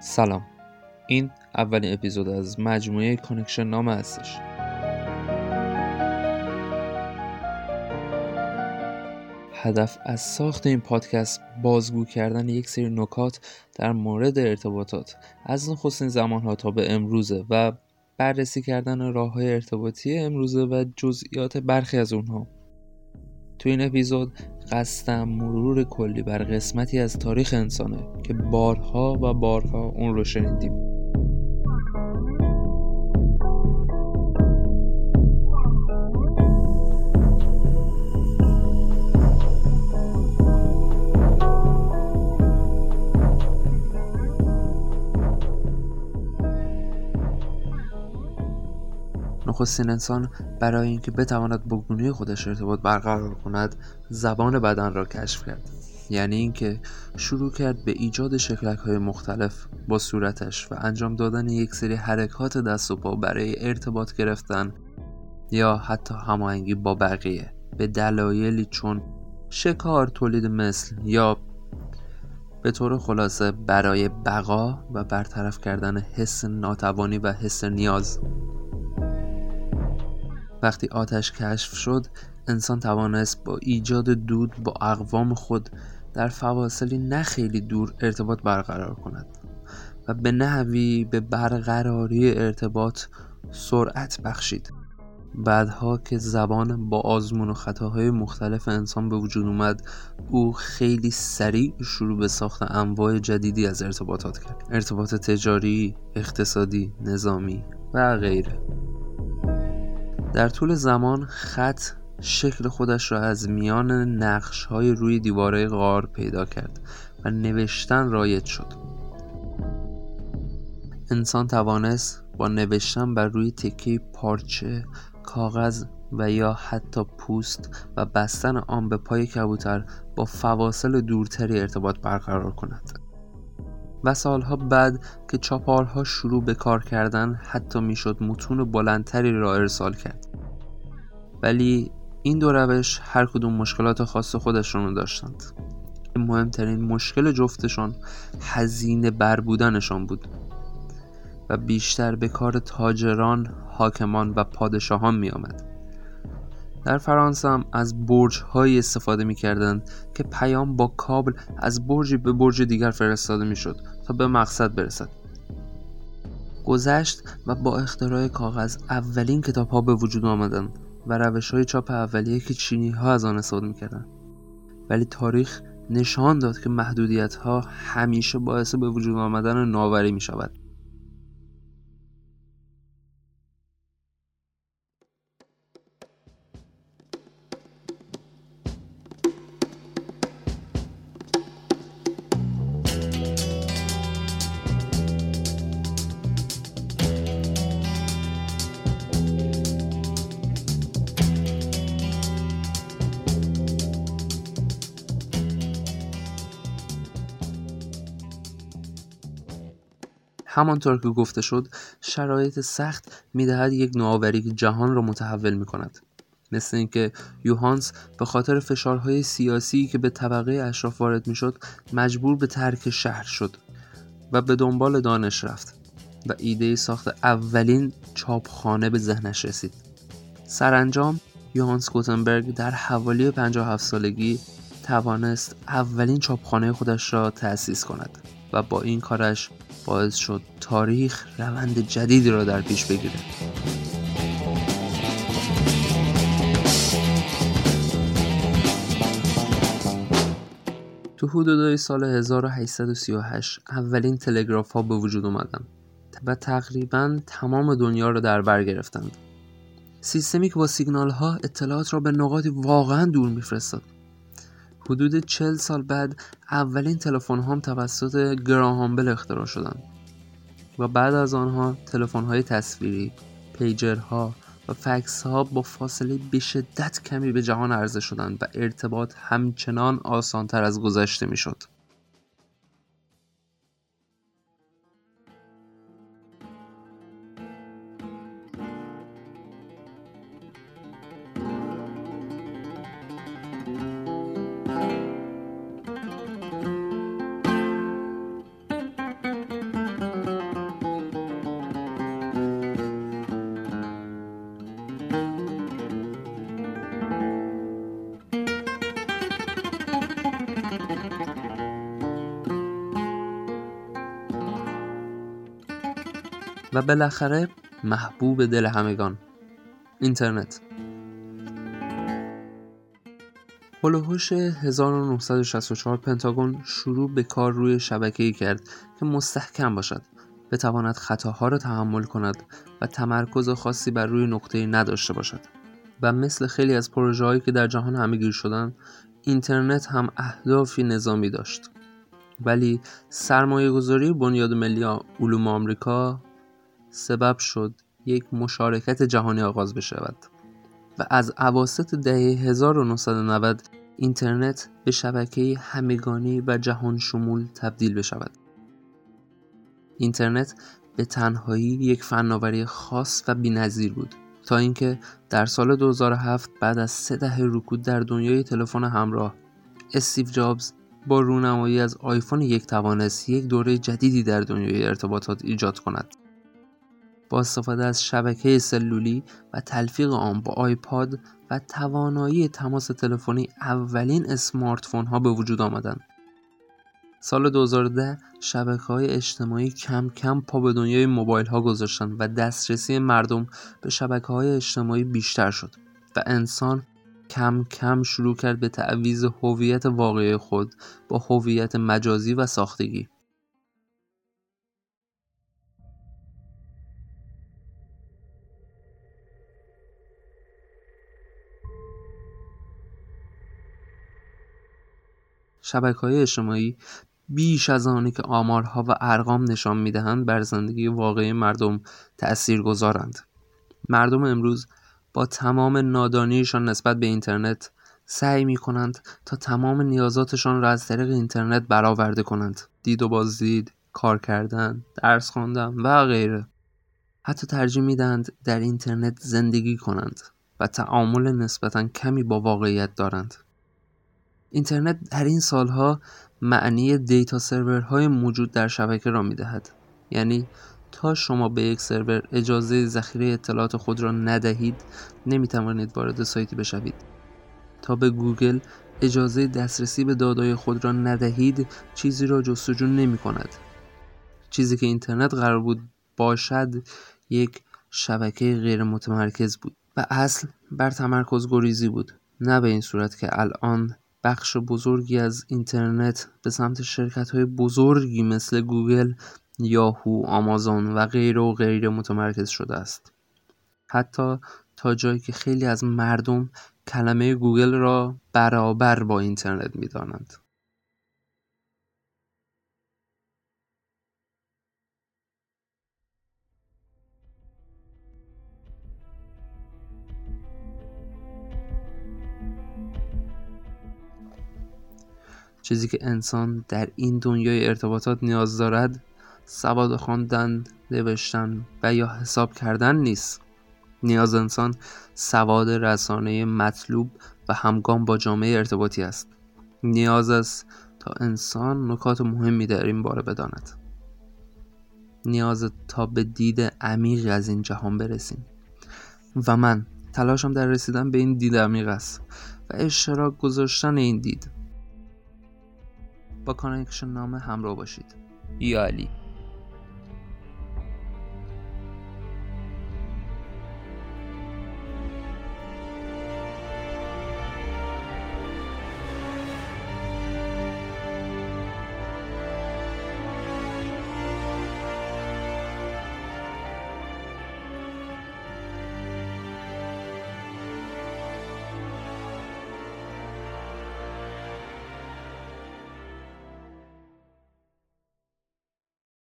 سلام. این اولین اپیزود از مجموعه connection نامه هستش. هدف از ساخت این پادکست بازگو کردن یک سری نکات در مورد ارتباطات. از نخستین زمانها تا به امروزه و بررسی کردن راه های ارتباطی امروزه و جزئیات برخی از اونها. تو این اپیزود قصدم مرور کلی بر قسمتی از تاریخ انسانه که بارها و بارها اون رو شنیدیم. نخستین انسان برای اینکه بتواند با گونه خودش ارتباط برقرار کند زبان بدن را کشف کرد. یعنی اینکه شروع کرد به ایجاد شکلک های مختلف با صورتش و انجام دادن یک سری حرکات دست و پا برای ارتباط گرفتن یا حتی هماهنگی با بقیه. به دلایلی چون شکار تولید مثل یا به طور خلاصه برای بقا و برطرف کردن حس ناتوانی و حس نیاز. وقتی آتش کشف شد انسان توانست با ایجاد دود با اقوام خود در فواصلی نه خیلی دور ارتباط برقرار کند و به نحوی به برقراری ارتباط سرعت بخشید. بعدها که زبان با آزمون و خطاهای مختلف انسان به وجود اومد او خیلی سریع شروع به ساخت انواع جدیدی از ارتباطات کرد. ارتباط تجاری، اقتصادی، نظامی و غیره. در طول زمان خط شکل خودش را از میان نقش های روی دیواره غار پیدا کرد و نوشتن رایج شد. انسان توانست با نوشتن بر روی تکه پارچه کاغذ و یا حتی پوست و بستن آن به پای کبوتر با فواصل دورتری ارتباط برقرار کند. و سالها بعد که چاپارها شروع به کار کردن حتی می‌شد متون بلندتری را ارسال کرد ولی این دو روش هر کدوم مشکلات خاص خودشون رو داشتند مهمترین مشکل جفتشان هزینه بر بودنشان بود و بیشتر به کار تاجران، حاکمان و پادشاهان می آمد. در فرانسه هم از برج های استفاده می کردند که پیام با کابل از برجی به برج دیگر فرستاده می شد تا به مقصد برسد. گذشت و با اختراع کاغذ اولین کتاب ها به وجود آمدند و روش های چاپ اولیه که چینی ها از آن استفاده می‌کردن ولی تاریخ نشان داد که محدودیت ها همیشه باعث به وجود آمدن ناوری می شود همانطور که گفته شد شرایط سخت می‌دهد یک نوآوری جهان را متحول می کند مثل اینکه یوهانس به خاطر فشارهای سیاسی که به طبقه اشراف وارد می‌شد مجبور به ترک شهر شد و به دنبال دانش رفت و ایده ساخت اولین چاپخانه به ذهنش رسید. سرانجام یوهانس گوتنبرگ در حوالی 57 سالگی توانست اولین چاپخانه خودش را تأسیس کند و با این کارش باعث شد تاریخ روند جدیدی را در پیش بگیره. تو حدودای سال 1838 اولین تلگراف ها به وجود اومدن و تقریبا تمام دنیا را در بر گرفتند. سیستمی که با سیگنال ها اطلاعات را به نقاطی واقعا دور میفرستاد. حدود 40 سال بعد اولین تلفن هم توسط گراهامبل اختراع شدند و بعد از آنها تلفن های تصویری، پیجرها و فکس ها با فاصله به کمی به جهان عرضه شدند و ارتباط همچنان آسانتر از گذشته می‌شد. و بالاخره محبوب دل همگان. اینترنت. هلوهوش 1964 پنتاگون شروع به کار روی شبکه‌ای کرد که مستحکم باشد. بتواند خطاها را تحمل کند و تمرکز خاصی بر روی نقطه نداشته باشد. و مثل خیلی از پروژه هایی که در جهان همهگیر شدن اینترنت هم اهدافی نظامی داشت. ولی سرمایه گذاری بنیاد ملی علوم آمریکا سبب شد یک مشارکت جهانی آغاز بشود و از عواست دهه 1990 اینترنت به شبکه همگانی و جهان شمول تبدیل بشود. اینترنت به تنهایی یک فناوری خاص و بینظیر بود تا اینکه در سال 2007 بعد از سه دهه رکود در دنیای تلفن همراه استیو جابز با رونمایی از آیفون یک توانست یک دوره جدیدی در دنیای ارتباطات ایجاد کند با استفاده از شبکه سلولی و تلفیق آن با آیپاد و توانایی تماس تلفنی اولین اسمارت فون ها به وجود آمدند. سال 2010 شبکه های اجتماعی کم کم پا به دنیای موبایل ها گذاشتند و دسترسی مردم به شبکه های اجتماعی بیشتر شد و انسان کم کم شروع کرد به تعویز هویت واقعی خود با هویت مجازی و ساختگی. های اجتماعی بیش از آنی که آمارها و ارقام نشان می‌دهند بر زندگی واقعی مردم گذارند مردم امروز با تمام نادانیشان نسبت به اینترنت سعی می کنند تا تمام نیازاتشان را از طریق اینترنت برآورده کنند. دید و بازدید کار کردن درس خواندن و غیره. حتی ترجیح می‌دهند در اینترنت زندگی کنند و تعامل نسبتا کمی با واقعیت دارند. اینترنت در این سالها معنی دیتا سرورهای موجود در شبکه را می‌دهد. یعنی تا شما به یک سرور اجازه ذخیره اطلاعات خود را ندهید نمی‌توانید وارد سایتی بشوید. تا به گوگل اجازه دسترسی به داده‌های خود را ندهید چیزی را جستجو نمی کند چیزی که اینترنت قرار بود باشد یک شبکه غیر متمرکز بود. و اصل بر تمرکز گریزی بود. نه به این صورت که الان بخش بزرگی از اینترنت به سمت شرکت های بزرگی مثل گوگل، یاهو، آمازون و غیره و غیره متمرکز شده است. حتی تا جایی که خیلی از مردم کلمه گوگل را برابر با اینترنت می چیزی که انسان در این دنیای ارتباطات نیاز دارد سواد خواندن نوشتن و یا حساب کردن نیست. نیاز انسان سواد رسانه مطلوب و همگام با جامعه ارتباطی است. نیاز است تا انسان نکات مهمی در این باره بداند. نیاز تا به دید عمیق از این جهان برسیم. و من تلاشم در رسیدن به این دید عمیق است و اشتراک گذاشتن این دید. با کانکشن نامه همراه باشید. یا علی